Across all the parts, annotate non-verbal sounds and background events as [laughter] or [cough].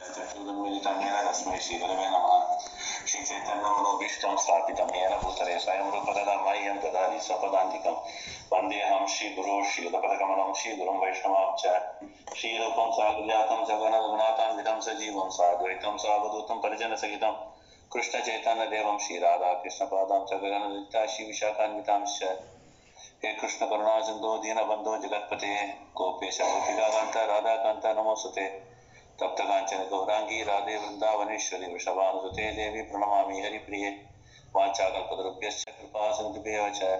Ezekről mondjuk, amilyen ez a szmésségre, mert nem a Sintén nem logisztan szállítamére buszere számomra padadan vajem dadali szapadandikam. Vandeham shiguro shilapadakamam shigurum vaishnavamcha. Shilapam sagrajatam jagana gunatam vidam sajivam sadvaitam savadutam parijana sagitam. Krishna Chaitanya देवम श्री राधा कृष्ण पादाम चरण ललिता श्री विशाखान्विताम हे कृष्ण करुणा सिंधु दीन बंधु जगतपते गोपेश गोपिका कांता राधा कांता नमोस्तुते तप्त काञ्चन गौराङ्गी राधे वृन्दावनेश्वरी वृषभानुसुते देवी प्रणमामि हरिप्रिये वाञ्छाकल्पतरुभ्यश्च कृपा सन्तिभ्यः च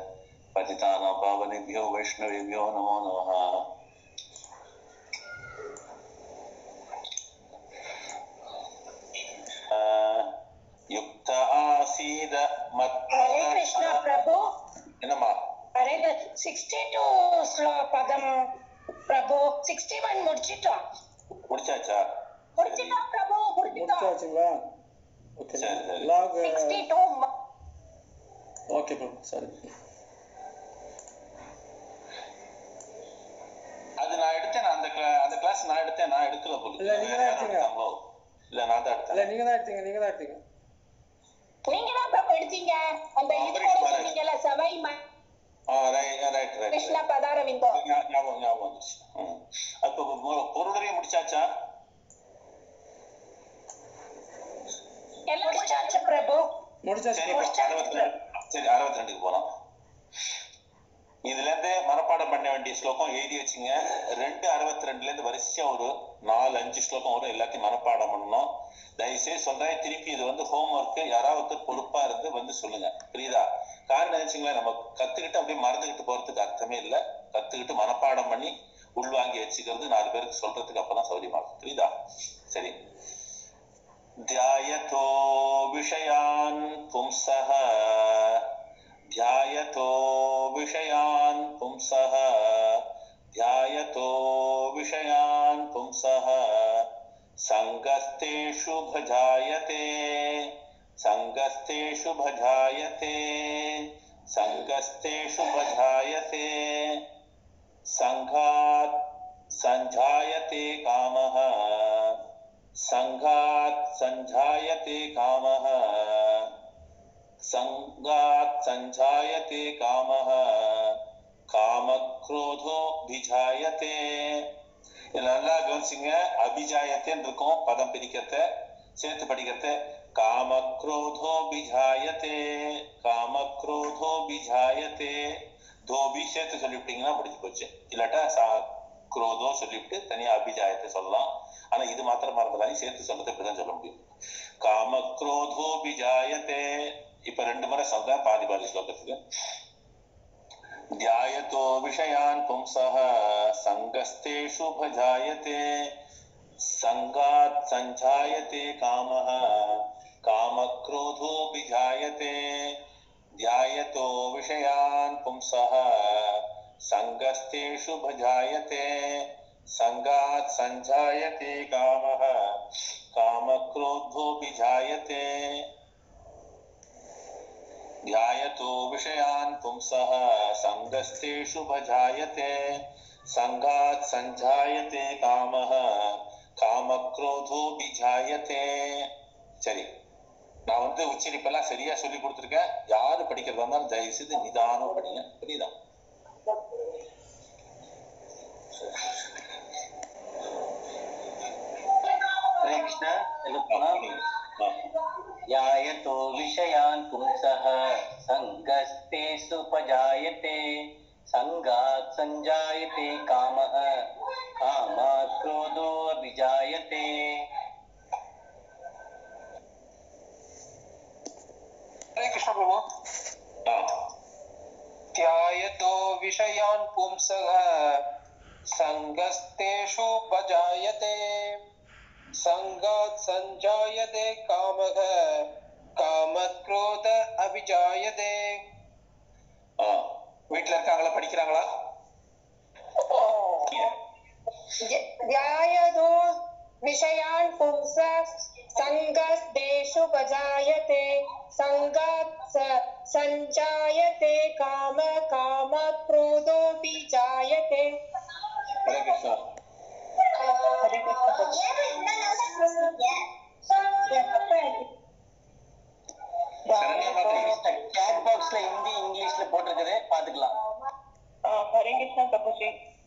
पतितानां पावनेभ्यो वैष्णवेभ्यो नमो नमः अ, युक्त आसीद मत् ஹரே கிருஷ்ணா பிரபு என்னம்மா ஹரே சிக்ஸ்டி டூ பதம் பிரபு சிக்ஸ்டி ஒன் முடிச்சிட்டோம் முடிச்சாச்சா? முடிச்சிட்டோம் பிரபு முடிச்சிட்டோம். முடிச்சாச்சுங்களா? ஓகே. சரி, சரி. லாக். சிக்ஸ்டி டூ ஓகே பிரபு சரி. அது நான் எடுத்தேன் அந்த அந்த கிளாஸ் நான் எடுத்தேன் நான் எடுக்கல போல இல்ல, நீங்க தான் எடுத்தீங்க. இல்ல நான் தான் இல்ல நீங்க தான் எடுத்தீங்க. நீங்க தான் எடுத்தீங்க. நீங்க தான் பிரபு எடுத்தீங்க அந்த இது கிருஷ்ண பதாரவிந்தோ ஞாபகம் ஞாபகம் வந்துச்சு. அப்போ முடிச்சாச்சா முடிச்சாச்சு பிரபு சரி அறுபத்தி ரெண்டுக்கு போலாம் இதுல இருந்து மனப்பாடம் பண்ண வேண்டிய ஸ்லோகம் எழுதி வச்சுங்க ரெண்டு அறுபத்தி ரெண்டுல இருந்து வரிசையா ஒரு நாலு அஞ்சு ஸ்லோகம் வரும் எல்லாத்தையும் மனப்பாடம் பண்ணணும் தயவுசெய்து சொல்றேன் திருப்பி இது வந்து ஹோம் ஒர்க் யாராவது பொறுப்பா இருந்து வந்து சொல்லுங்க புரியுதா காரணம் நினைச்சுங்களேன் நம்ம கத்துக்கிட்டு அப்படியே மறந்துகிட்டு போறதுக்கு அர்த்தமே இல்லை கத்துக்கிட்டு மனப்பாடம் பண்ணி உள்வாங்கி வச்சுக்கிறது நாலு பேருக்கு சொல்றதுக்கு அப்பதான் சௌரியமா இருக்கும் புரியுதா சரி ध्यायतो विषयान् पुंसः ध्यायतो विषयान् पुंसः ध्यायतो विषयान् पुंसः सङ्गस्तेषु भजायते सङ्गस्तेषु भजायते सङ्गस्तेषु भजायते सङ्घात् सञ्जायते कामः सङ्घात् सञ्जायते कामः सङ्गात् सञ्जायते कामः காமக்ரோதோபிஜாயத்தே இதுல நல்லா கவனிச்சுங்க அபிஜாயத்தேன்னு இருக்கும் பதம் பிரிக்கிறத சேர்த்து படிக்கிறத காமக்ரோதோபிஜாயத்தே காமக்ரோதோபிஜாயத்தே தோபி சேர்த்து சொல்லிவிட்டீங்கன்னா முடிஞ்சு போச்சு இல்லாட்டா சா குரோதோ சொல்லிவிட்டு தனியா அபிஜாயத்தை சொல்லலாம் ஆனா இது மாத்திரம் மறந்துடாதீங்க சேர்த்து சொல்றது இப்படிதான் சொல்ல முடியும் காமக்ரோதோபிஜாயத்தே இப்ப ரெண்டு முறை சொல்றேன் பாதி பாதி ஸ்லோகத்துக்கு ध्यायतो विषयान् पुंसः सङ्गस्तेषु भजायते सङ्गात् सञ्जायते काम क्रोधो विजायते, ध्यायतो विषयान् पुंसः संगस्तेषु भजायते संगात् संजायते कामः काम क्रोधो विजायते। ध्यायतो विषयान् पुंसः संगस्तेषु भजायते संगात् संजायते कामः काम क्रोधो विजायते। चलिए। நான் வந்து உச்சரிப்பெல்லாம் சரியா சொல்லி கொடுத்துருக்கேன். யாரு படிக்கிறதா இருந்தாலும் தயவு செய்து நிதானம் படிங்க.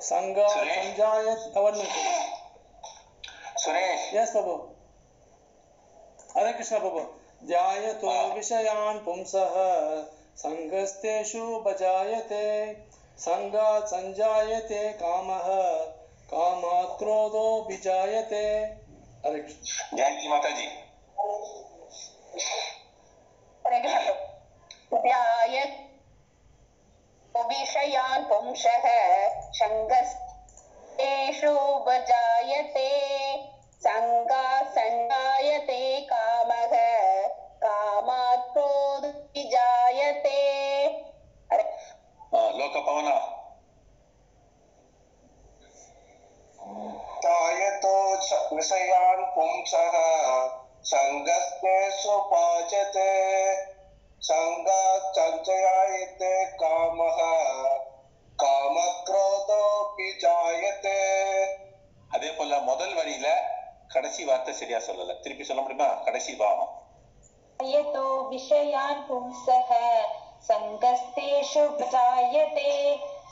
संगा संजायत अवर्णुते सुरेश। यस बाबू। हरे कृष्ण बाबू। ध्यायतो हाँ। विषयान् पुंसः। सङ्गस्तेषु भजायते सङ्गात् सञ्जायते कामः। कामात् क्रोधो विजायते। हरे कृष्ण। जय माता जी हरे कृष्ण। ध्यायत विषयान् पुंसः सङ्गस्तेषु उपजायते सङ्गा सञ्जायते कामः कामात् क्रोधविजायते लोकपवन। जायतो विषयान् पुंसः सङ्गस्तेषु पाचते। सङ्गात् सञ्चयायते कामः कामक्रोधोऽपि जायते அதே போல முதல் வரியில கடைசி வார்த்தை சரியா சொல்லல திருப்பி சொல்ல முடியுமா கடைசி பாவம் यतो विषयान् पुंसः सङ्गस्तेषु प्रजायते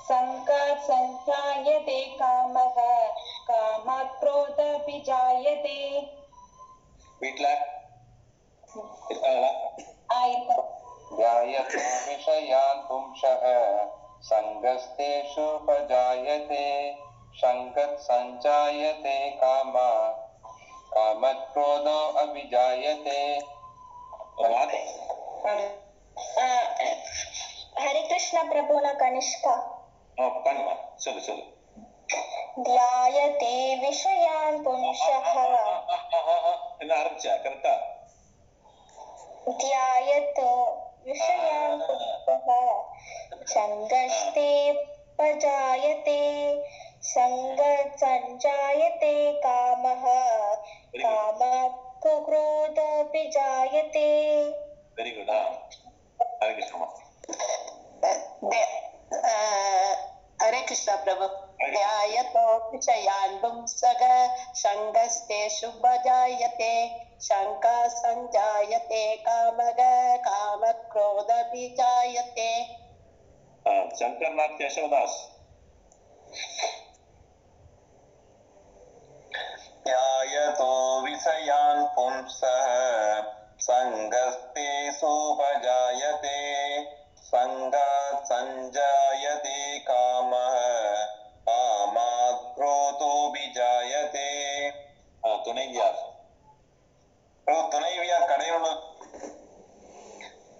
सङ्गात् सञ्जायते कामः कामात् क्रोधपि जायते வீட்டுல இருக்காங்களா आयतम् जायते पजायते शङ्कत् सञ्जायते काम कामक्रोधो अभिजायते हरे कृष्ण प्रभु न कनिष्क ध्यायते विषयान् पुंसः आरभ्य विषयान्तपः सङ्गस्ते पजायते सञ्जायते काम। कामात् कुक्रोधोऽपि जायते वेरि गुड् हरे कृष्ण हरे कृष्ण प्रभु ध्यायतोऽपि च याण्डुंसग सङ्गस्ते शुभजायते शङ्का सञ्जायते कामग कामक्रोधपि जायते। शङ्करनाथ केशवदास ध्यायतो विषयान् पुंसः सङ्गस्ते शोभजायते सङ्गात् सञ्जायते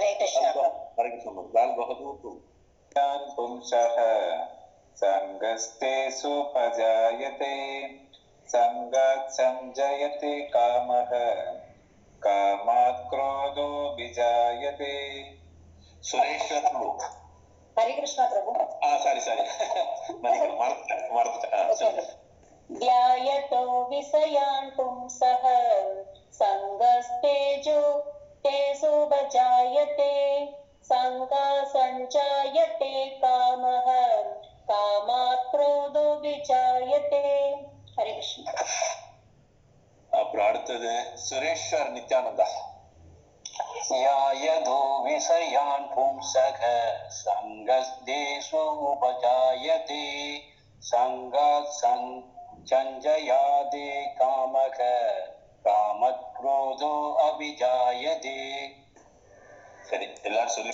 हरे कृष्ण हरे कृष्ण लाल बहादुर को ज्ञान पुंसः संगस्ते सुपजायते संगात् संजयते कामः। कामात् क्रोधो विजायते। सुरेश श्लोक हरे कृष्ण प्रभु। हाँ सॉरी सॉरी मने मार्क मार्क ध्यायतो विषयान् पुंसः। संगस्तेजो तेषु भजायते सङ्गा सञ्जायते कामः कामात् क्रोधो विजायते हरे कृष्ण அப்புறம் அடுத்தது சுரேஷ்வர் நித்யானந்தா यायदो विषयान् पुंसः सङ्गस्तेषु उपजायते सङ्गात् सञ्जयादे कामः காமக்ரோதோ அபிஜாயதே. சரி எல்லாரும் சொல்லி.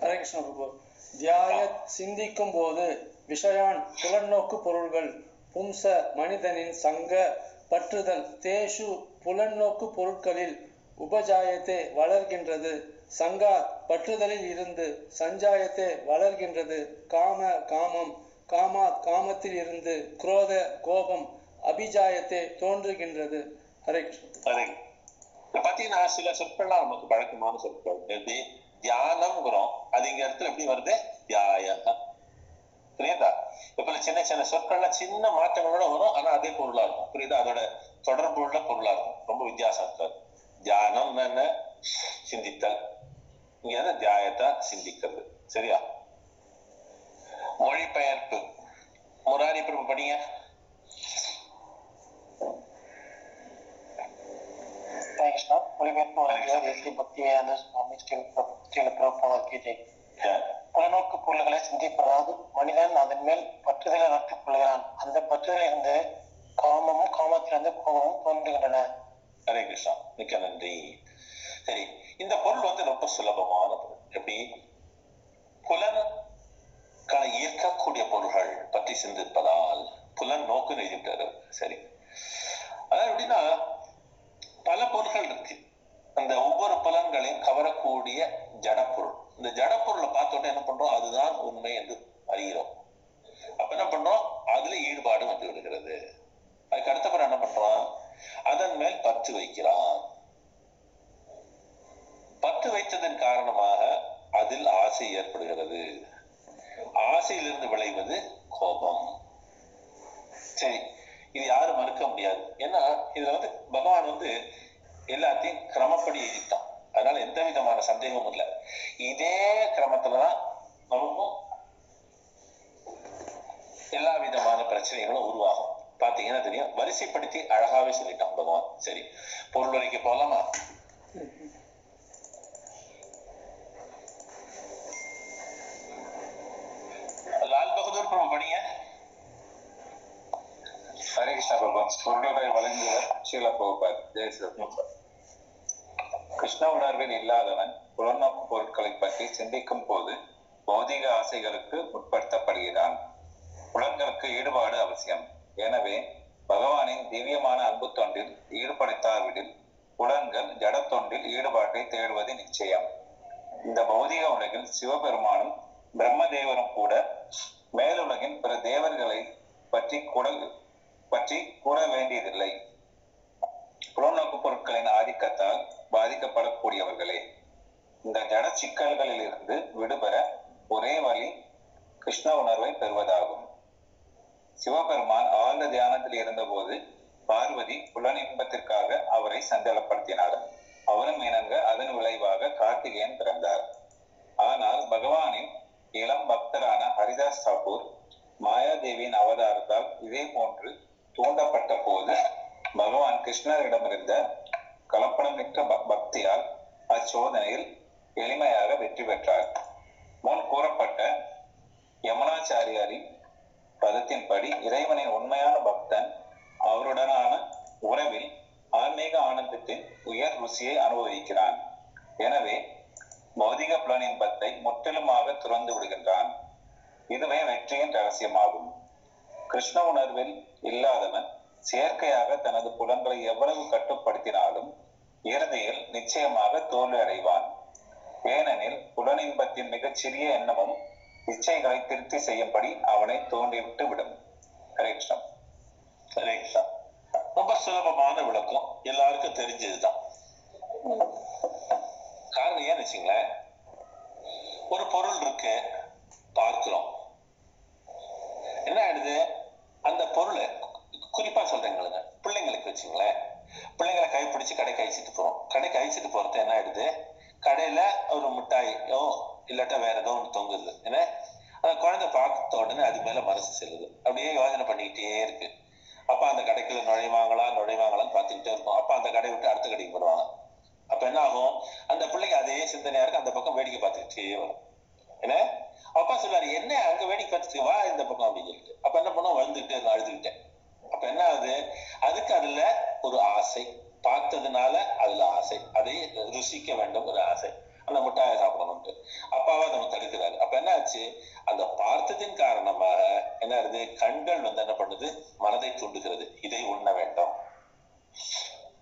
ஹரே கிருஷ்ண பிரபு. தியாய சிந்திக்கும் போது விஷயான் புலன்னோக்கு பொருள்கள் பும்ச மனிதனின் சங்க பற்றுதல் தேஷு புலன்னோக்கு பொருட்களில் உபஜாயத்தை வளர்கின்றது சங்கா பற்றுதலில் இருந்து சஞ்சாயத்தை வளர்கின்றது காம காமம் காமா காமத்தில் இருந்து குரோத கோபம் அபிஜாயத்தை தோன்றுகின்றது. ஹரே பாத்தீங்கன்னா சில சொற்கள்லாம் நமக்கு பழக்கமான சொற்கள். எப்படி? தியானம்ங்கிறோம். அது இங்க இடத்துல எப்படி வருது? தியாய புரியுதா? இப்ப சின்ன சின்ன சொற்கள்ல சின்ன மாற்றங்களோட வரும். ஆனா அதே பொருளா இருக்கும். புரியுதா? அதோட தொடர்பு உள்ள பொருளா இருக்கும். ரொம்ப வித்தியாசம் இருக்காது தியானம் என்ன? சிந்தித்தல். இங்க என்ன தியாயத்தை சிந்திக்கிறது. சரியா? மொழிபெயர்ப்பு. முராரி பிரபு படிங்க? கிருஷ்ணா மொழிபெயர்ப்பு வழங்கியவர் எஸ்டி பக்திவேதாந்த சுவாமி ஸ்ரீல பிரபுபாதற்கு ஜெய் புலநோக்கு பொருள்களை சிந்திப்பதாவது மனிதன் அதன் மேல் பற்றுதலை வளர்த்துக் கொள்கிறான். அந்த பற்றுதலில் இருந்து காமமும் காமத்திலிருந்து கோபமும் தோன்றுகின்றன. ஹரே கிருஷ்ணா மிக்க நன்றி. சரி இந்த பொருள் வந்து ரொம்ப சுலபமான பொருள் எப்படி? புலன் ஈர்க்கக்கூடிய பொருள்கள் பற்றி சிந்திப்பதால் புலன் நோக்கு எழுதிட்டாரு சரி. அதாவது எப்படின்னா பல பொருள்கள் இருக்கு. அந்த ஒவ்வொரு புலன்களையும் கவரக்கூடிய ஜடப்பொருள். இந்த ஜடப்பொருளை பார்த்த என்ன பண்றோம்? அதுதான் உண்மை என்று அறிகிறோம் அப்ப என்ன பண்றோம் அதுல ஈடுபாடு வந்து விடுகிறது அதுக்கு அடுத்தபடி என்ன பண்றான் அதன் மேல் பற்று வைக்கிறான் பற்று வைத்ததன் காரணமாக அதில் ஆசை ஏற்படுகிறது ஆசையிலிருந்து விளைவது கோபம் சரி இது யாரும் மறுக்க முடியாது ஏன்னா இதுல வந்து பகவான் வந்து எல்லாத்தையும் கிரமப்படி எழுதிட்டான் அதனால எந்த விதமான சந்தேகமும் இல்லை இதே கிரமத்துலதான் நமக்கும் எல்லா விதமான பிரச்சனைகளும் உருவாகும் பாத்தீங்கன்னா தெரியும் வரிசைப்படுத்தி அழகாவே சொல்லிட்டான் பகவான் சரி பொருள் வரைக்கும் போலாமா லால் பகதூர் பிரபு படிங்க ஹரே கிருஷ்ண பகவான் பொருளுரை வழங்கியவர் ஸ்ரீல பிரபுபாத் ஜெய் ஸ்ரீல பிரபுபாத் கிருஷ்ண உணர்வில் இல்லாதவன் புலநோக்கு பொருட்களை பற்றி சிந்திக்கும் போது பௌதிக ஆசைகளுக்கு உட்படுத்தப்படுகிறான் புலன்களுக்கு ஈடுபாடு அவசியம் எனவே பகவானின் திவ்யமான அன்பு தொண்டில் ஈடுபடுத்தாவிடில் புலன்கள் ஜட தொண்டில் ஈடுபாட்டை தேடுவது நிச்சயம் இந்த பௌதிக உலகில் சிவபெருமானும் பிரம்மதேவரும் கூட மேலுலகின் பிற தேவர்களை உடல் பற்றி கூற வேண்டியதில்லை. புலநோக்கு பொருட்களின் ஆதிக்கத்தால் பாதிக்கப்படக்கூடியவர்களே இந்த ஜட சிக்கல்களில் இருந்து விடுபெற ஒரே வழி கிருஷ்ண உணர்வை பெறுவதாகும். சிவபெருமான் ஆழ்ந்த தியானத்தில் இருந்தபோது பார்வதி புலனின்பத்திற்காக அவரை சஞ்சலப்படுத்தினார் அவரும் இணங்க அதன் விளைவாக கார்த்திகேயன் பிறந்தார். ஆனால் பகவானின் இளம் பக்தரான ஹரிதாஸ் தாக்கூர் மாயாதேவியின் அவதாரத்தால் இதே போன்று தூண்டப்பட்ட போது பகவான் கிருஷ்ணரிடமிருந்த கலப்படமிக்க ப- பக்தியால் அச்சோதனையில் எளிமையாக வெற்றி பெற்றார். முன் கூறப்பட்ட யமுனாச்சாரியாரின் பதத்தின்படி இறைவனின் உண்மையான பக்தன் அவருடனான உறவில் ஆன்மீக ஆனந்தத்தின் உயர் ருசியை அனுபவிக்கிறான். எனவே பௌதிக புலனின்பத்தை முற்றிலுமாக துறந்து விடுகின்றான். இதுவே வெற்றியின் ரகசியமாகும். கிருஷ்ண உணர்வில் இல்லாதவன் செயற்கையாக தனது புலன்களை எவ்வளவு கட்டுப்படுத்தினாலும் இறுதியில் நிச்சயமாக தோல்வி அடைவான். ஏனெனில் புலனின்பத்தின் மிகச்சிறிய எண்ணமும் இச்சைகளை திருப்தி செய்யும்படி அவனை தோண்டிவிட்டு விடும். ஹரே கிருஷ்ணன் ரொம்ப சுலபமான விளக்கம். எல்லாருக்கும் தெரிஞ்சதுதான். காரணம் ஏன்னு வச்சுங்களேன் ஒரு பொருள் இருக்கு பார்க்கிறோம் என்ன ஆயிடுது அந்த பொருளை குறிப்பா சொல்றேங்களுங்க பிள்ளைங்களுக்கு வச்சுங்களேன் பிள்ளைங்களை கடைக்கு அழிச்சிட்டு போறோம். கடைக்கு அழிச்சிட்டு போறது என்ன ஆயிடுது? கடையில ஒரு மிட்டாயோ இல்லாட்டா வேற ஏதோ ஒன்று தொங்குது. என்ன? அந்த குழந்தை பார்த்த உடனே அது மேல மனசு செல்லுது. அப்படியே யோஜனை பண்ணிக்கிட்டே இருக்கு. அப்ப அந்த கடைக்குள்ள நுழைவாங்களா? நுழைவாங்களான்னு பார்த்துக்கிட்டே இருக்கும். அப்ப அந்த கடையை விட்டு அடுத்த கடைக்கு போடுவாங்க. அப்ப என்ன ஆகும்? அந்த பிள்ளைக்கு அதே சிந்தனையா இருக்கு. அந்த பக்கம் வேடிக்கை பார்த்துக்கிட்டே வரும். என்ன? அப்பா சொல்றாரு என்ன? அங்க வேடிக்கை பார்த்துட்டு வா இந்த பக்கம் அப்படின்னு சொல்லிட்டு. அப்ப என்ன பண்ணுவோம் வந்துட்டு அழுதுகிட்டேன். அப்ப என்ன ஆகுது? அதுக்கு அதுல ஒரு ஆசை. பார்த்ததுனால அதுல ஆசை. அதை ருசிக்க வேண்டும் ஒரு ஆசை. அந்த முட்டாயை சாப்பிடணும்ட்டு. அப்பாவா நம்ம தடுக்கிறாரு. அப்ப என்ன ஆச்சு அந்த பார்த்ததின் காரணமாக என்ன ஆகுது? கண்கள் வந்து என்ன பண்ணுது? மனதை தூண்டுகிறது. இதை உண்ண வேண்டும்.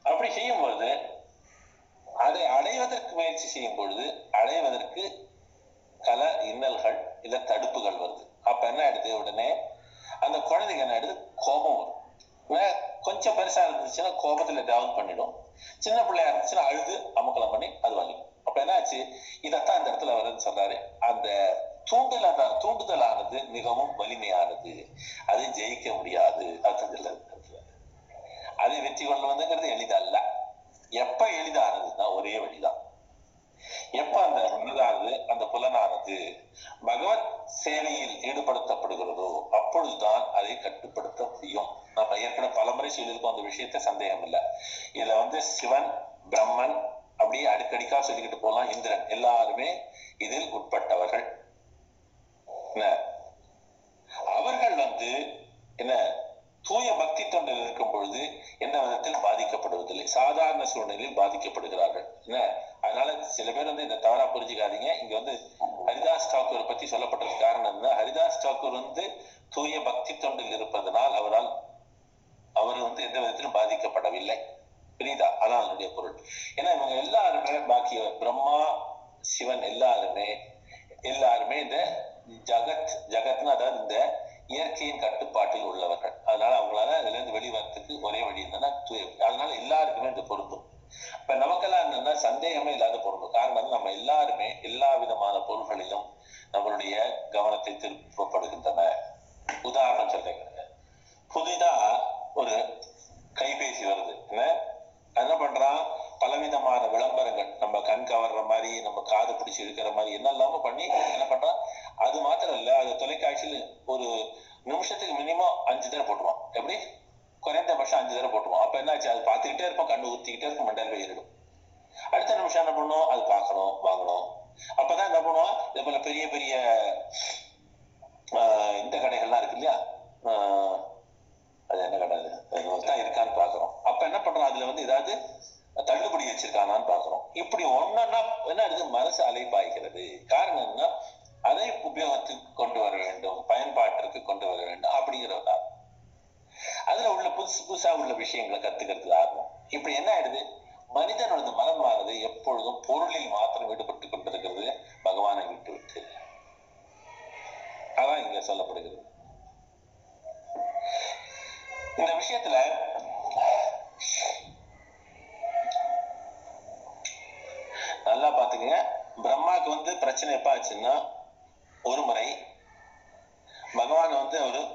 அப்படி செய்யும் பொழுது அதை அடைவதற்கு முயற்சி செய்யும் பொழுது அடைவதற்கு கல இன்னல்கள் இல்ல தடுப்புகள் வருது. அப்ப என்ன ஆயிடுது? உடனே அந்த குழந்தைங்க என்ன ஆயிடுது? கோபம் வரும். கொஞ்சம் பெருசா இருந்துச்சுன்னா கோபத்துல டவுன் பண்ணிடும். சின்ன பிள்ளையா இருந்துச்சுன்னா அழுது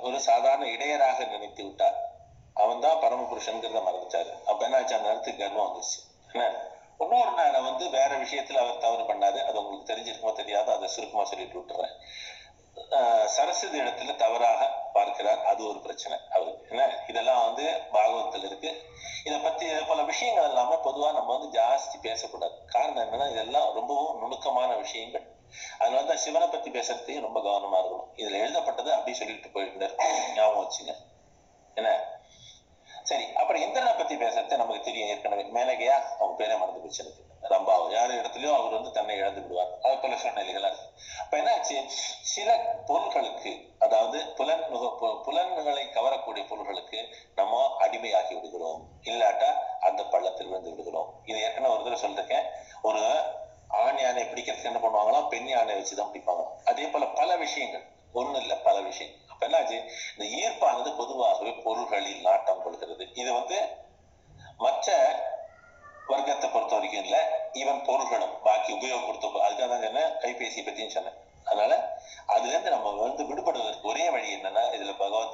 ஒரு சாதாரண இடையராக நினைத்து விட்டார். அவன் தான் பரமபுருஷன்கிறத மறந்துட்டாரு. அப்ப என்ன அந்த நேரத்துக்கு கர்வம் வந்துருச்சு. இன்னொரு நாளை வந்து வேற விஷயத்துல அவர் தவறு பண்ணாரு. அது உங்களுக்கு தெரிஞ்சிருக்குமோ தெரியாது அதை சுருக்கமா சொல்லிட்டு விட்டுறேன். சரஸ்வதி இடத்துல தவறாக பார்க்கிறார். அது ஒரு பிரச்சனை. அவருக்கு என்ன? இதெல்லாம் வந்து பாகவத்தில் இருக்கு. இதை பத்தி பல விஷயங்கள் இல்லாம பொதுவா நம்ம வந்து ஜாஸ்தி பேசக்கூடாது. காரணம் என்னன்னா இதெல்லாம் ரொம்பவும் நுணுக்கமான விஷயங்கள். அதனால தான் சிவனை பத்தி பேசுறதே ரொம்ப கவனமா இருக்கணும். இதுல எழுதப்பட்டது அப்படி சொல்லிட்டு போயிட்டு ஞாபகம் வச்சுங்க. என்ன? சரி அப்புறம் இந்திரனை பத்தி பேசுறது நமக்கு தெரியும் ஏற்கனவே. மேலகையா? அவங்க பேரே மறந்து போச்சு எனக்கு. ரொம்ப யார் இடத்துலயும் அவர் வந்து தன்னை இழந்து விடுவார். அது பல சூழ்நிலைகளா இருக்கு. இப்ப என்னாச்சு? சில பொருள்களுக்கு அதாவது புலன் புலன்களை கவரக்கூடிய பொருள்களுக்கு நம்ம அடிமையாகி விடுகிறோம். இல்லாட்டா அந்த பள்ளத்தில் விழுந்து விடுகிறோம். இது ஏற்கனவே ஒரு தடவை சொல்லிருக்கேன். ஒரு ஆண் யானை பிடிக்கிறதுக்கு என்ன பண்ணுவாங்கன்னா பெண் யானை வச்சுதான் பிடிப்பாங்க. அதே போல பல விஷயங்கள். ஒண்ணு இல்ல பல விஷயங்கள். அப்ப என்னாச்சு? இந்த ஈர்ப்பானது பொதுவாகவே பொருள்களில் நாட்டம் கொள்கிறது. இது வந்து மற்ற வர்க்கத்தை பொறுத்த வரைக்கும் இல்ல ஈவன் பொருள்களும் பாக்கி உபயோகப்படுத்த அதுக்காக தான் சொன்னேன் கைபேசி பத்தின்னு சொன்னேன். அதனால அதுல இருந்து நம்ம வந்து விடுபடுவதற்கு ஒரே வழி என்னன்னா இதுல பகவத்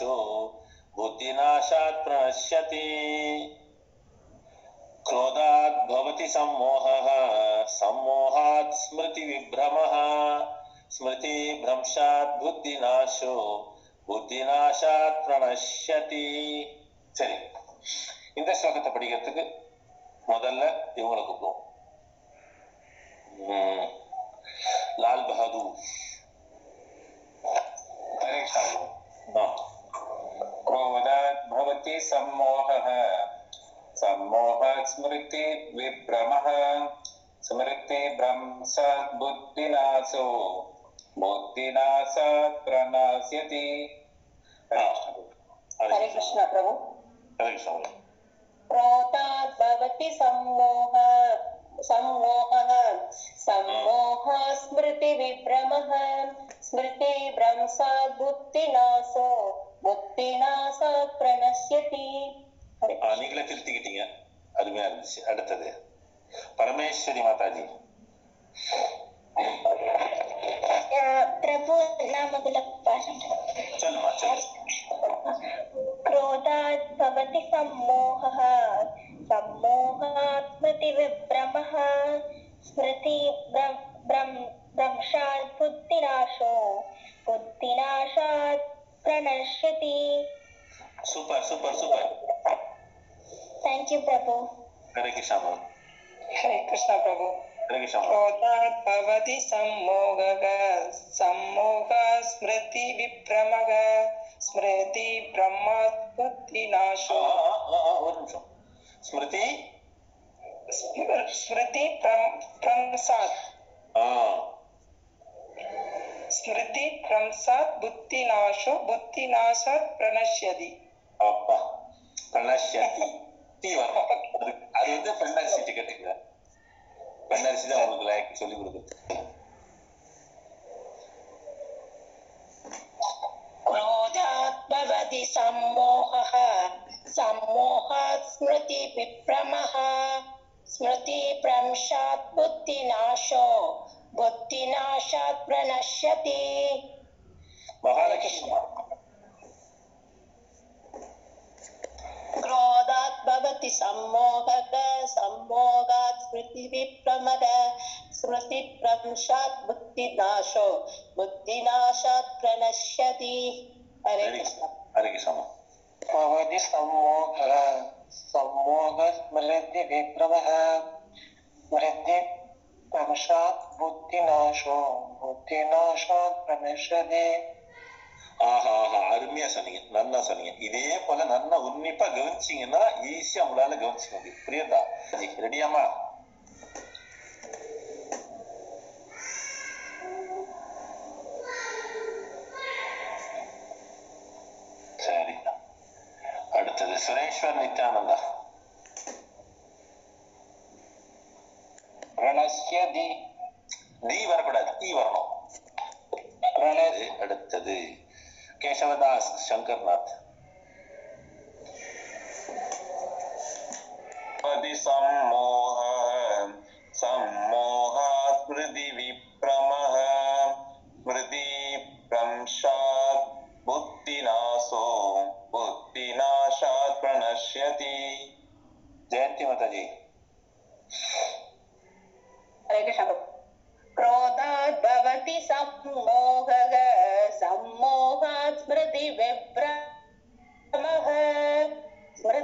बुद्धिनाशो बुद्धिनाशात् प्रणश्यति क्रोधात् भवति सम्मोहः सम्मोहात् स्मृतिविभ्रमः स्मृतिभ्रंशात् बुद्धिनाशो புத்திநாசாத் பிரணஷ்யதி சரி இந்த ஸ்லோகத்தை படிக்கிறதுக்கு முதல்ல இவங்களை கூப்பிடுவோம் உம், லால் பகதூர் क्रोधाद्भवति सम्मोहः। सम्मोहात् स्मृति विभ्रमः। स्मृति भ्रंसात् बुद्धिनाशो। बुद्धिनाशात् प्रणास्यति हरे कृष्ण। प्रभु। हरे कृष्ण क्रोधात् भवति सम्मोह। सम्मोहः। सम्मोह स्मृतिविभ्रमः स्मृतिभ्रंसात् बुद्धिनाशो। बुद्धिनाशात् प्रणश्यति हरे ஆ, நீங்களே திருத்திக்கிட்டீங்க அருமையா இருந்துச்சு அடுத்தது பரமேஸ்வரி மாதாஜி प्रभु नामगुलं சொல்லுமா சொல்லு क्रोधात् भवति सम्मोहः सम्मोहात् स्मृतिविभ्रमः स्मृति भ्रम- भ्रम- भ्रंशात् बुद्धिनाशो बुद्धिनाशात् प्रणश्यति super super super thank you Prabhu Hare Krishna Prabhu Hare Krishna Prabhu भवति सम्मोहः सम्मोहः स्मृति विभ्रमः स्मृति ब्रह्मात् बुद्धिनाशो स्मृति स्मृति प्रंसात् ஸ்மிருதி स्मृति प्रं- प्रंसात् ஆ स्मृति प्रंसात् बुद्धिनाशो बुद्धिनाशात् प्रणश्यति அப்பா பெண்ணாசி டீ வரும் அது அது வந்து பெண்ணாசி டிக்கெட்டுங்க பெண்ணரிசி தான் உங்களுக்கு லாய்க்கு சொல்லி கொடுக்குறது क्रोधात् भवति सम्मोहः सम्मोहात् स्मृतिविभ्रमः स्मृतिभ्रंशात् बुद्धिनाशो भक्तिनाशात् प्रणश्यति। महालक्ष्मी। क्रोधात् भवति सम्मोहः सम्मोहात् स्मृतिविप्रमद स्मृतिभ्रंशात् बुद्धिनाशो बुद्धिनाशात् प्रणश्यति। हरे कृष्ण। हरे कृष्ण। भवति सम्मोहः सम्मोहस्मृतिविभ्रमः स्मृति தவசாத் புத்தி நாஷோ புத்தி நாஷாத் பிரமிஷதி ஆஹா ஆஹா அருமையா சொன்னீங்க நல்லா சொன்னீங்க. இதே போல நல்லா உன்னிப்பா கவனிச்சீங்கன்னா ஈஸியா உங்களால கவனிச்சுக்க முடியும். புரியுதா? ரெடியாமா சரி அடுத்தது சுரேஷ்வர் நித்யானந்தா. केशवदास शंकरनाथ सम्मोह हृदि हृदि बुद्धिनाशो बुद्धिनाशात् प्रणश्यति जयंती माता जी हरे कृष्ण क्रोधात् भवति सम्मोह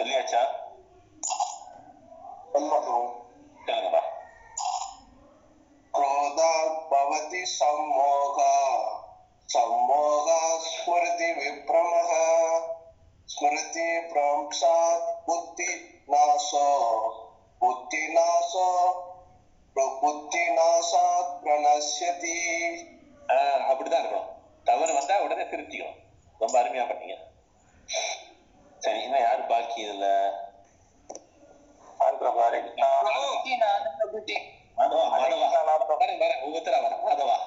சொல்லியாச்சா கேளுங்கப்பா क्रोधात् भवति सम्मोहः सम्मोहः स्मृतिविभ्रमः स्मृतिभ्रंशात् बुद्धिनाशो बुद्धिनाशो புத்திநாசாத் பிரணஷ்யதி ஆஹ் அப்படிதான் இருக்கணும் தவறு வந்தா உடனே திருத்திக்கணும் ரொம்ப அருமையா பண்ணீங்க சரி இன்னும் யாரு பாக்கி இதுல மாதவா மாதவா வரேன் வரேன் ஒவ்வொருத்தரா வரேன் மாதவா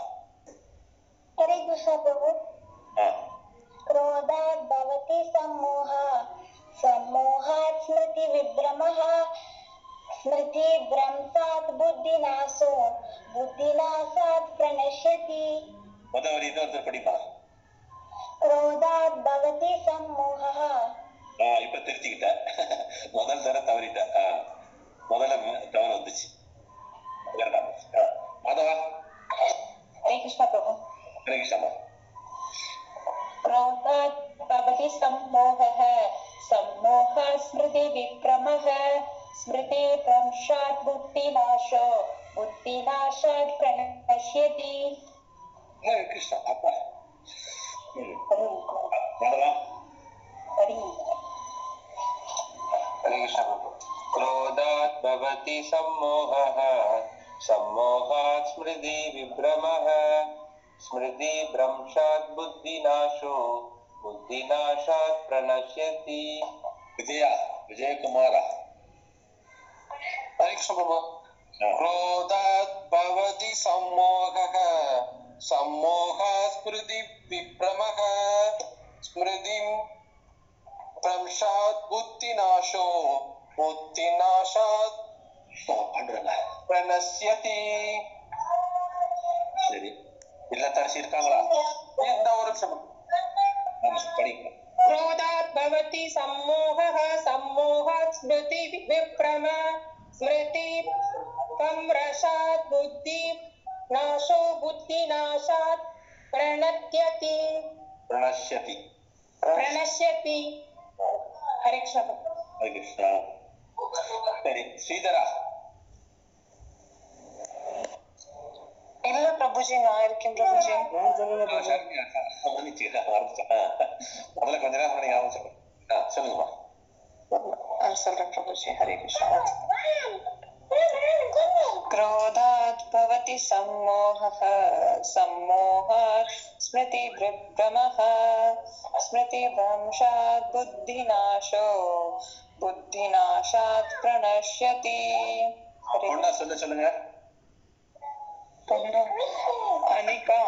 हरे कृष्ण प्रभु ஆ क्रोधात् भवति सम्मोहः सम्मोहात् स्मृतिविभ्रमः स्मृतिभ्रंशात् बुद्धिनाशो बुद्धिनाशात् प्रणश्यति முத வரி இன்னொருத்தர் படிப்பா क्रोधात् भवति सम्मोहः ஆ இப்ப திருத்திக்கிட்ட முதல் தர தவறிட்ட ஆ, முதல்ல தவறு வந்துச்சு இரண்டாம் ஆ, மாதவா हरे कृष्ण प्रभु கிருஷ்ணமா क्रोधात् भवति सम्मोहः सम्मोहः स्मृतिविभ्रमः स्मृतिभ्रंशात् बुद्धिनाशो बुद्धिनाशात् प्रणश्यति கிருஷ்ணா அப்பா ம். மாதவா हरि हरे कृष्ण प्रभु क्रोधात् भवति सम्मोहः। सम्मोहात् स्मृति विभ्रमः। स्मृति भ्रंशात् बुद्धिनाशो। बुद्धिनाशात् प्रणश्यति। विजया विजय कुमार हाँ। क्रोधात् भवति सम्मोहः। सम्मोहात् स्मृति विभ्रमः। स्मृतिं भ्रंशात् बुद्धिनाशो बुद्धिनाशात् பாண்டுறங்க प्रणश्यति சரி இல்லத்தரசி இருக்காங்களா இந்த ஒரு நிமிஷம் ஆமா, படிங்க क्रोधात् भवति सम्मोहः सम्मोहात् स्मृति विभ्रम स्मृति कम्रशात् बुद्धि नाशो बुद्धिनाशात् प्रणत्यति பிரணஷ்யதி प्रणश्यति हरे कृष्ण ஹரே கிருஷ்ணா சரி ஸ்ரீதரா இல்ல பிரபுஜி நான் இருக்கேன் பிரபுஜி நான் சொல்லல ஆ, பிரபு சரண்யா, ஆ, மன்னிச்சுக்கிறேன், மறந்துட்டேன். ஆ, முதல்ல கொஞ்ச நேரம் முன்னாடி ஞாபகம் சொல்லுங்க. ஆ, சொல்லுங்கம்மா சொல்றேன் பிரபுஜி ஹரே கிருஷ்ணா क्रोधात् भवति सम्मोहः सम्मोहात् स्मृतिभ्रमः स्मृतिभ्रंशात् बुद्धिनाशो बुद्धिनाशात् प्रणश्यति हरे பொண்ணா சொல்ல சொல்லுங்க பொண்ணு அனிகா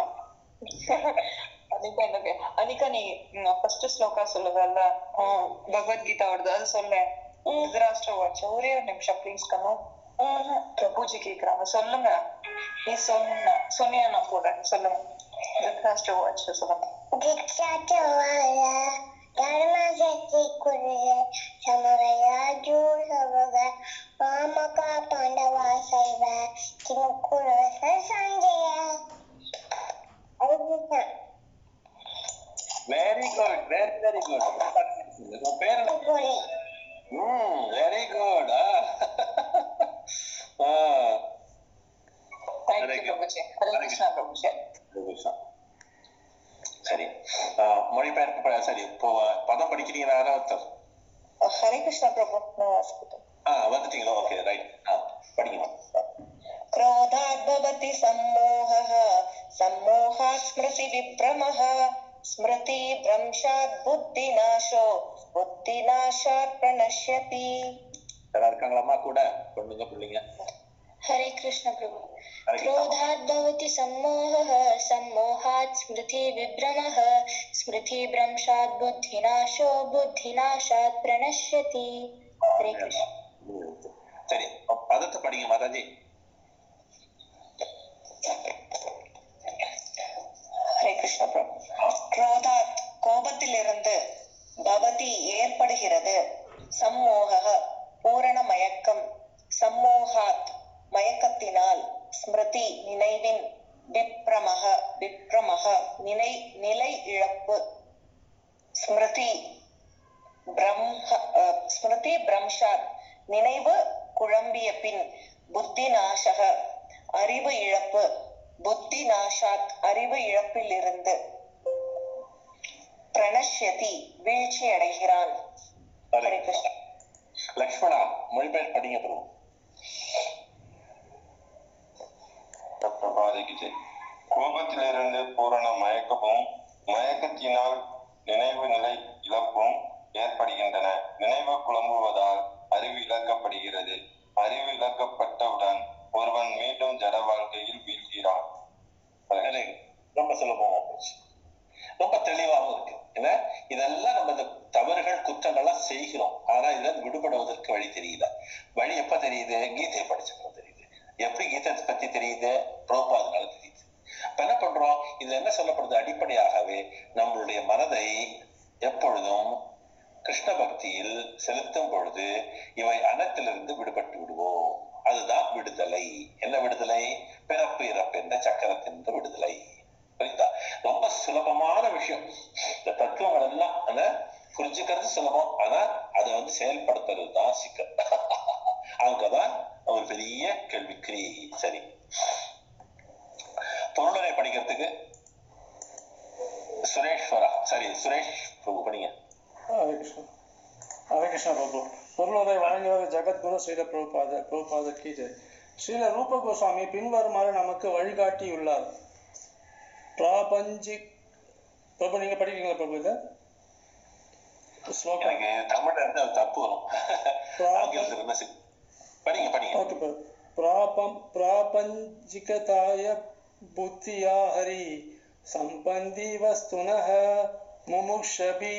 அனிகா என்ன பேர் அனிகா நீ ஃபர்ஸ்ட் ஸ்லோகா சொல்லுவல்ல பகவத்கீதா வருது அது சொல்லு திருதராஷ்டிர வாட்ச் ஒரே ஒரு நிமிஷம் ப்ளீஸ் கண்ணு பிரபுஜி கேக்குறாங்க சொல்லுங்க நீ சொன்ன சொன்னியா நான் போடுறேன் சொல்லுங்க The pastor watches புத்திநாசாத் பிரணஷ்யதி சரி பதத்தை படிங்க மாதாஜி ஹரே கிருஷ்ண பிரபு குரோதாத் கோபத்திலிருந்து பவதி ஏற்படுகிறது சம்மோக பூரண மயக்கம் சம்மோகாத் மயக்கத்தினால் ஸ்மிருதி நினைவின் விப்ரமக விப்ரமக நிலை நிலை இழப்பு ஸ்மிருதி பிரம்ம ஸ்மிருதி பிரம்ஷாத் நினைவு குழம்பிய பின் புத்தி நாசக அறிவு இழப்பு. புத்தி நாஷாத் அறிவு இழப்பில் இருந்து பிரணஷ்யதி வீழ்ச்சி அடைகிறான் லக்ஷ்மணா மொழிபெயர் படிங்க பிரபு கோபத்திலிருந்து பூரண மயக்கமும் மயக்கத்தினால் நினைவு நிலை இழப்பும் ஏற்படுகின்றன. நினைவு குழம்புவதால் அறிவு இழக்கப்படுகிறது. அறிவு இழக்கப்பட்டவுடன் ஒருவன் மீண்டும் ஜட வாழ்க்கையில் வீழ்கிறான். ரொம்ப சுலபமா போச்சு. ரொம்ப தெளிவாகவும் இருக்கு. ஏன்னா இதெல்லாம் நம்ம இந்த தவறுகள் குற்றங்கள்லாம் செய்கிறோம். ஆனா இதெல்லாம் விடுபடுவதற்கு வழி தெரியல. வழி எப்ப தெரியுது? கீதையை படிச்சப்பறம் தெரியுது. எப்படி கீதை பத்தி தெரியுது? புரோபாதனால தெரியுது. இப்ப என்ன பண்றோம்? இதுல என்ன சொல்லப்படுது? அடிப்படையாகவே நம்மளுடைய மனதை எப்பொழுதும் கிருஷ்ண பக்தியில் செலுத்தும் பொழுது இவை அனத்திலிருந்து விடுபட்டு விடுவோம். அதுதான் விடுதலை. என்ன விடுதலை? பிறப்பு இறப்பு என்ற சக்கரத்தின் விடுதலை. புரியுதா? ரொம்ப சுலபமான விஷயம். இந்த தத்துவங்கள் எல்லாம் ஆனா புரிஞ்சுக்கிறது சுலபம். ஆனா அதை வந்து செயல்படுத்துறது தான் சிக்கல். [laughs] அங்கதான் ஒரு பெரிய கேள்விக்குறி. சரி. பொருளரை படிக்கிறதுக்கு சுரேஸ்வரா சரி சுரேஷ் பிரபு படிங்க. ஹரே கிருஷ்ணா ஹரே கிருஷ்ணா பிரபு பொருளுரை வழங்குவது ஜெகத்குரு ஸ்ரீல பிரபுபாத பிரபுபாத கீஜை ஸ்ரீல ரூப கோஸ்வாமி பின்வருமாறு நமக்கு வழிகாட்டியுள்ளார் பிராபஞ்சிக் பிரபு நீங்க படிக்கிறீங்களா பிரபு இதை எனக்கு தமிழ்ல இருந்து அது தப்பு வரும் ஆங்கிலத்துல இருந்தா சரி. படிங்க படிங்க ஓகே பிரபு பிராபம் பிராபஞ்சிகதாய புத்தியா ஹரி சம்பந்தி வஸ்துனः முமுக்ஷபி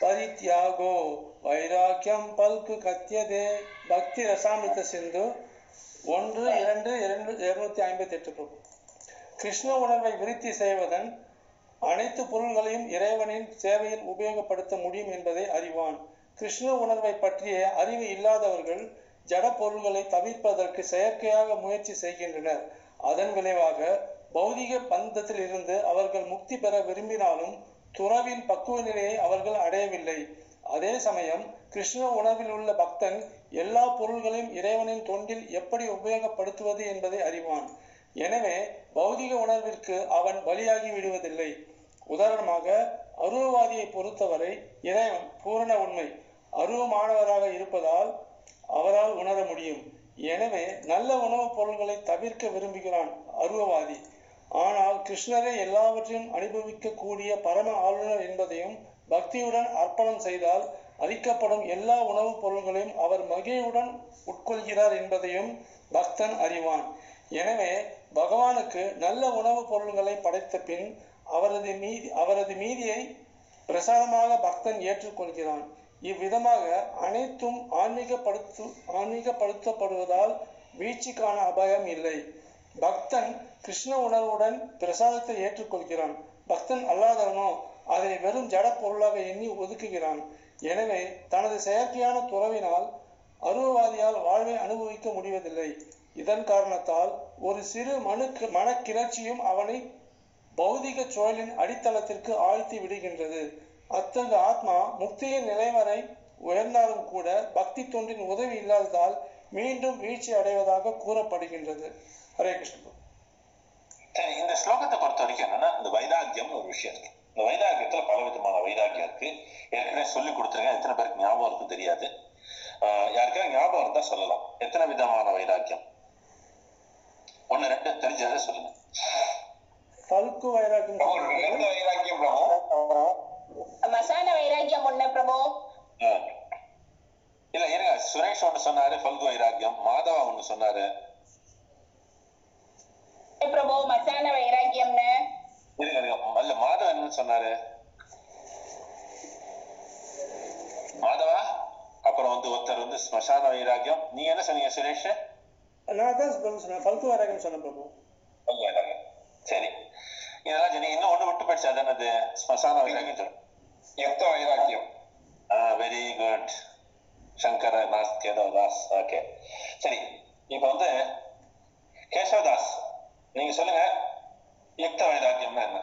பரித்யாகோ வைராக்கியம் பல்கு கத்தியதே பக்தி ரசாமித்த சிந்து ஒன்று இரண்டு இரண்டு இருநூத்தி ஐம்பத்தி எட்டு பிரபு கிருஷ்ண உணர்வை விருத்தி செய்வதன் அனைத்து பொருள்களையும் இறைவனின் சேவையில் உபயோகப்படுத்த முடியும் என்பதை அறிவான் கிருஷ்ண உணர்வை பற்றிய அறிவு இல்லாதவர்கள் ஜட பொருள்களை தவிர்ப்பதற்கு செயற்கையாக முயற்சி செய்கின்றனர். அதன் விளைவாக பௌதிக பந்தத்தில் இருந்து அவர்கள் முக்தி பெற விரும்பினாலும் துறவின் பக்குவ நிலையை அவர்கள் அடையவில்லை. அதே சமயம் கிருஷ்ண உணவில் உள்ள பக்தன் எல்லா பொருள்களையும் இறைவனின் தொண்டில் எப்படி உபயோகப்படுத்துவது என்பதை அறிவான். எனவே பௌதிக உணர்விற்கு அவன் வழியாகி விடுவதில்லை. உதாரணமாக அருவவாதியை பொறுத்தவரை இறைவன் பூரண உண்மை அருவமானவராக இருப்பதால் அவரால் உணர முடியும். எனவே நல்ல உணவுப் பொருள்களை தவிர்க்க விரும்புகிறான் அருவவாதி. ஆனால் கிருஷ்ணரே எல்லாவற்றையும் அனுபவிக்கக்கூடிய பரம ஆளுநர் என்பதையும் பக்தியுடன் அர்ப்பணம் செய்தால் அளிக்கப்படும் எல்லா உணவுப் பொருள்களையும் அவர் மகிழ்வுடன் உட்கொள்கிறார் என்பதையும் பக்தன் அறிவான். எனவே பகவானுக்கு நல்ல உணவுப் பொருள்களை படைத்த பின் அவரது மீதி அவரது மீதியை பிரசாதமாக பக்தன் ஏற்றுக்கொள்கிறான். இவ்விதமாக அனைத்தும் ஆன்மீகப்படுத்து ஆன்மீகப்படுத்தப்படுவதால் வீழ்ச்சிக்கான அபாயம் இல்லை. பக்தன் கிருஷ்ண உணர்வுடன் பிரசாதத்தை ஏற்றுக்கொள்கிறான். பக்தன் அல்லாதவனோ அதை வெறும் ஜட பொருளாக எண்ணி ஒதுக்குகிறான். எனவே தனது செயற்கையான துறவினால் அருவவாதியால் வாழ்வை அனுபவிக்க முடிவதில்லை. இதன் காரணத்தால் ஒரு சிறு மனு மனக்கிளர்ச்சியும் அவனை பௌதிக சூழலின் அடித்தளத்திற்கு ஆழ்த்தி விடுகின்றது. அத்தகு ஆத்மா முக்தியின் நிலை வரை உயர்ந்தாலும் கூட பக்தி தொண்டின் உதவி இல்லாததால் மீண்டும் வீழ்ச்சி அடைவதாக கூறப்படுகின்றது. ஹரே கிருஷ்ண சரி இந்த ஸ்லோகத்தை பொறுத்த வரைக்கும் என்னன்னா இந்த வைராக்கியம்னு ஒரு விஷயம் இருக்கு இந்த வைராக்கியத்துல பல விதமான வைராக்கியம் இருக்கு ஏற்கனவே சொல்லி கொடுத்துருக்கேன் எத்தனை பேருக்கு ஞாபகம் இருக்கும் தெரியாது ஆஹ் யாருக்காவது ஞாபகம் இருந்தா சொல்லலாம் எத்தனை விதமான வைராக்கியம் ஒண்ணு ரெண்டு தெரிஞ்சதை சொல்லுங்க பல்கு வைராக்கியம் வைராக்கியம் பிரபு மசான வைராக்கியம் ஒண்ணு பிரபு ஆஹ் இல்ல இருங்க சுரேஷ் ஒண்ணு சொன்னாரு பல்கு வைராக்கியம் மாதவா ஒண்ணு சொன்னாரு பிரபு மசான வைராக்கியம்னு இருங்க இருங்க. இல்ல மாதவ என்ன சொன்னாரு. மாதவா அப்புறம் வந்து ஒருத்தர் வந்து ஸ்மசான வைராக்கியம். நீ என்ன சொன்னீங்க சுரேஷ்? நான் தான் பிரபு சொன்னேன். பல்கு வைராக்கியம் சொன்னேன் பிரபு. சரி. இதெல்லாம் சரி இன்னும் ஒண்ணு விட்டு போயிடுச்சு. அது. என்னது ஸ்மசான வைராக்கியம் சொல்லு யுக்த வைராக்கியம். வெரி குட் சங்கர தாஸ் கேதவதாஸ் ஓகே சரி. இப்போ வந்து கேசவதாஸ் நீங்க சொல்லுங்க. யுக்த வைராக்கியம்னா என்ன?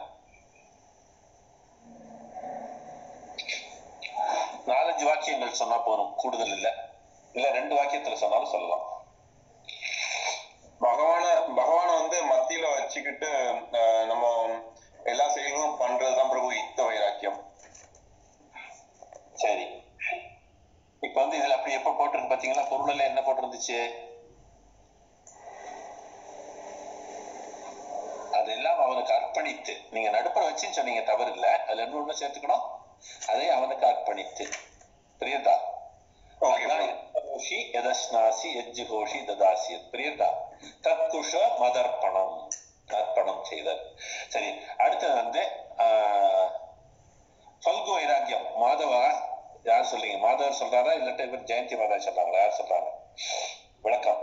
நாலஞ்சு வாக்கியங்கள் சொன்னா போதும் கூடுதல் இல்ல. இல்ல ரெண்டு வாக்கியத்துல சொன்னாலும் சொல்லலாம். பகவான பகவான வந்து மத்தியில வச்சுக்கிட்டு நம்ம எல்லா செயலும் பண்றதுதான் பிரபு யுக்த வைராக்கியம். சரி. இப்ப வந்து இதுல அப்படி எப்ப போட்டிருக்கு பாத்தீங்கன்னா பொருள்ல என்ன போட்டிருந்துச்சு? அவனுக்கு அர்ப்பணித்து. நீங்க நடுப்புற வச்சுன்னு சொன்னீங்க தவறு இல்ல. அதுல என்ன ஒண்ணு சேர்த்துக்கணும். அதை அவனுக்கு அர்ப்பணித்து. புரியுதா? யஜ்ஜுகோஷி ததாசி. புரியுதா? தத்குஷ மதர்ப்பணம். அர்ப்பணம் செய்தல். சரி அடுத்தது வந்து பல்கு வைராக்கியம். மாதவா யார் சொல்றீங்க? மாதவர் சொல்றாரா? இல்லாட்ட இவர் ஜெயந்தி மாதா சொல்றாங்களா? யார் சொல்றாங்க? விளக்கம்.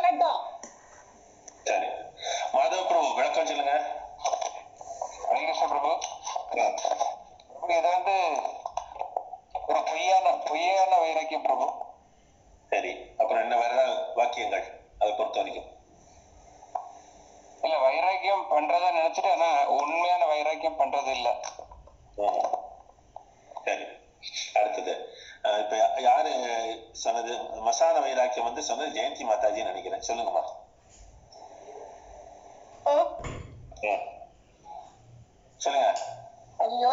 சொல்லட்டும். சரி. மாதவ பிரபு விளக்கம் சொல்லுங்க. ஹரிகிருஷ்ண பிரபு பிரபு இது வந்து ஒரு பொய்யான பொய்யான வைராக்கியம் பிரபு சரி. அப்புறம் என்ன வேற வாக்கியங்கள்? அதை பொறுத்த வரைக்கும். இல்ல வைராக்கியம் பண்றதா நினைச்சிட்டு ஆனா உண்மையான வைராக்கியம் பண்றது இல்ல ம். சரி அடுத்தது அஹ் இப்ப யா- யாரு சொன்னது வைராக்கியம் வந்து சொன்னது ஜெயந்தி மாதாஜி நினைக்கிறேன். சொல்லுங்கம்மா ஓ, ம். சொல்லுங்க ஐயோ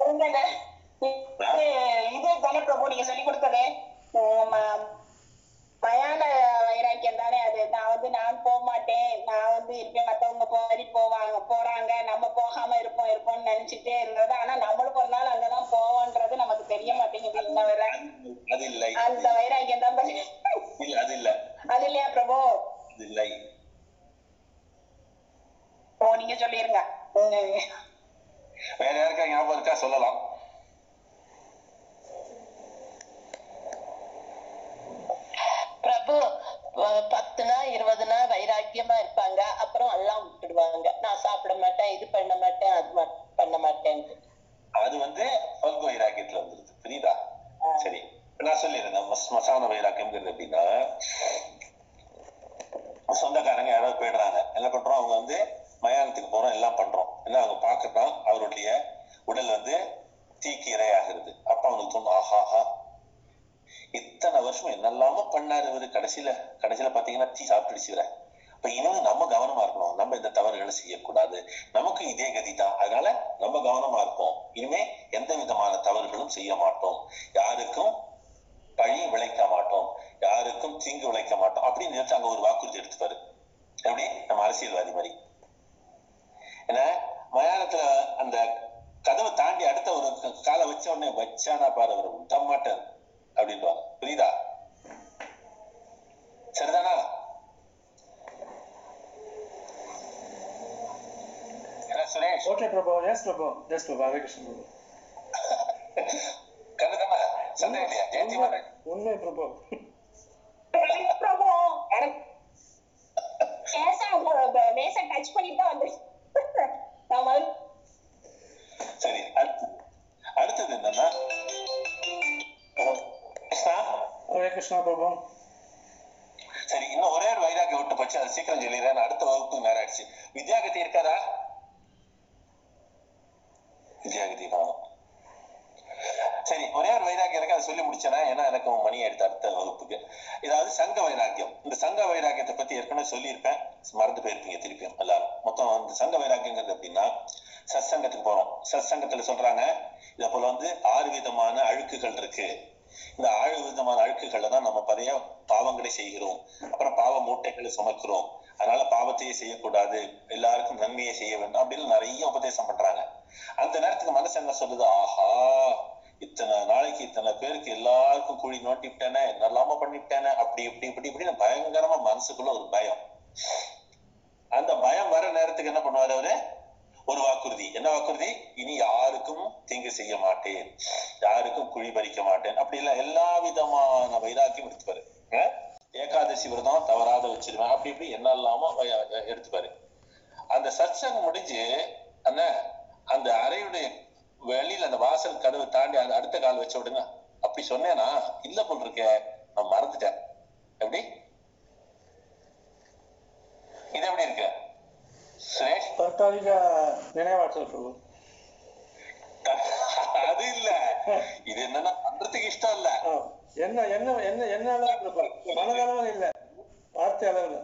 சொல்லுங்க இது இது தானே பிரபு நீங்க சொல்லி கொடுத்தது உம், ம- மயான வைராக்கியம் தானே அது நான் வந்து நான் போக மாட்டேன் நான் வந்து இருப்பேன் மத்தவங்க போய் போவாங்க போறாங்க நம்ம போகாம இருப்போம் இருப்போம்னு நினைச்சிட்டே இருந்தது ஆனா நம்மளுக்கு ஒரு நாள் அங்கதான் போவோன்றது நமக்கு தெரிய மாட்டேங்குது இன்ன வரை அது இல்லை அந்த வைராக்கியம் தான் பாருங்க. இல்ல அது இல்ல அது இல்லையா பிரபு அது இல்லை ஓ நீங்க சொல்லிருங்க உம். வேற யாருக்கா ஞாபகம் இருக்கா சொல்லலாம் பிரபு அஹ் பத்து நாள் இருபது நாள் வைராக்கியமா இருப்பாங்க அப்புறம் எல்லாம் விட்டுடுவாங்க நான் சாப்பிட மாட்டேன் இது பண்ண மாட்டேன் அது மா- பண்ண மாட்டேன்ட்டு அது வந்து பல்கு வைராக்கியத்துல வந்துருது புரியுதா சரி இப்ப நான் சொல்லியிருந்தேன் மஸ்- மசான வைராக்கியம்ங்கிறது எப்படின்னா சொந்தக்காரங்க யாராவது போயிடுறாங்க என்ன பண்றோம் அவங்க வந்து மயானத்துக்கு போறோம் எல்லாம் பண்றோம் என்ன அவங்க பாக்குறோம் அவருடைய உடல் வந்து தீக்கு இரையாகிறது அப்ப அவனுக்கு தோணும் ஆஹாஹா இத்தனை வருஷம் என்னெல்லாம பண்ணாரு இவரு. கடைசியில கடைசியில பாத்தீங்கன்னா தீ சாப்பிட்டுடுச்சு இவரை. அப்ப இனிமே நம்ம கவனமா இருக்கணும். நம்ம இந்த தவறுகளை செய்யக்கூடாது. நமக்கு இதே கதி தான் அதனால நம்ம கவனமா இருப்போம் இனிமே எந்த விதமான தவறுகளும் செய்ய மாட்டோம். யாருக்கும் பழி விளைக்க மாட்டோம். யாருக்கும் தீங்கு விளைக்க மாட்டோம். அப்படின்னு நினைச்சு அங்க ஒரு வாக்குறுதி எடுத்துப்பாரு. எப்படி? நம்ம அரசியல்வாதி மாதிரி. ஏன்னா மயானத்துல அந்த கதவை தாண்டி அடுத்த ஒரு க- காலை வச்ச உடனே வச்சானா பாரு அவர். விட மாட்டார் அப்படின்வாங்க புரியுதா சரிதானா என்ன Suresh Prabhu. Yes, Prabhu. Yes, Prabhu. Hare Krishna, Prabhu. கண்ணுதானே சந்தேகம் இல்லையா ஜெயந்தி உண்மை பிரபு பிரபு டச் பண்ணிட்டு தான் வந்து சரி அடுத்து அடுத்தது என்னன்னா கிருஷ்ணா ஹரே கிருஷ்ணா பிரபு சரி இன்னும் ஒரே ஒரு வைராக்கியம் விட்டு போச்சு. அது சீக்கிரம் சொல்லிடுறேன். அடுத்த வகுப்புக்கு நேரம் ஆயிடுச்சு. வித்யாகதி இருக்காரா? வித்யாகதி சரி ஒரே ஒரு வைராக்கியம் இருக்கு அதை சொல்லி முடிச்சேனா ஏன்னா எனக்கு மணி ஆயிடுத்து அடுத்த வகுப்புக்கு. இதாவது சங்க வைராக்கியம் இந்த சங்க வைராக்கியத்தை பத்தி ஏற்கனவே சொல்லியிருப்பேன். மறந்து போயிருப்பீங்க திருப்பியும் எல்லாரும். மொத்தம் இந்த சங்க வைராக்கியங்கிறது எப்படின்னா சத்சங்கத்துக்கு போறோம். சத்சங்கத்துல சொல்றாங்க இத போல வந்து ஆறு விதமான அழுக்குகள் இருக்கு. இந்த ஆறு தான் நம்ம பழைய பாவங்களை செய்கிறோம். அப்புறம் பாவ மூட்டைகளை சுமக்கிறோம். அதனால பாவத்தையே செய்யக்கூடாது. எல்லாருக்கும் நன்மையை செய்ய வேண்டும் அப்படின்னு நிறைய உபதேசம் பண்றாங்க. அந்த நேரத்துக்கு மனசு என்ன சொல்லுது? ஆஹா இத்தனை நாளைக்கு இத்தனை பேருக்கு எல்லாருக்கும் குழி நோட்டிவிட்டேனே நல்லாம பண்ணிவிட்டேனே அப்படி இப்படி இப்படி இப்படின்னு பயங்கரமா மனசுக்குள்ள ஒரு பயம். அந்த பயம் வர நேரத்துக்கு என்ன பண்ணுவாரு அவரு? ஒரு வாக்குறுதி. என்ன வாக்குறுதி? இனி யாருக்கும் தீங்கு செய்ய மாட்டேன். யாருக்கும் குழி பறிக்க மாட்டேன். அப்படி இல்ல எல்லா விதமான வைராக்கியம் எடுத்துப்பாரு. ஏகாதசி விரதம் தவறாத வச்சிருவேன். அப்படி இப்படி என்னெல்லாமோ வ- எடுத்துப்பாரு. அந்த சத்சங் முடிஞ்சு அண்ணா அந்த அறையுடைய வெளியில அந்த வாசல் கதவை தாண்டி அந்த அடுத்த கால் வச்ச விடுங்க அப்படி சொன்னேனா இல்ல போல் இருக்க நான் மறந்துட்டேன். எப்படி? இது எப்படி இருக்கேன் தற்காலிக நினைவாற்றல் பிரபு அது இல்ல. இது என்னன்னா பண்றதுக்கு இஷ்டம் இல்ல. என்ன என்ன என்ன என்ன அளவு பிரபு மனதளவில் இல்ல. வார்த்தை அளவில்.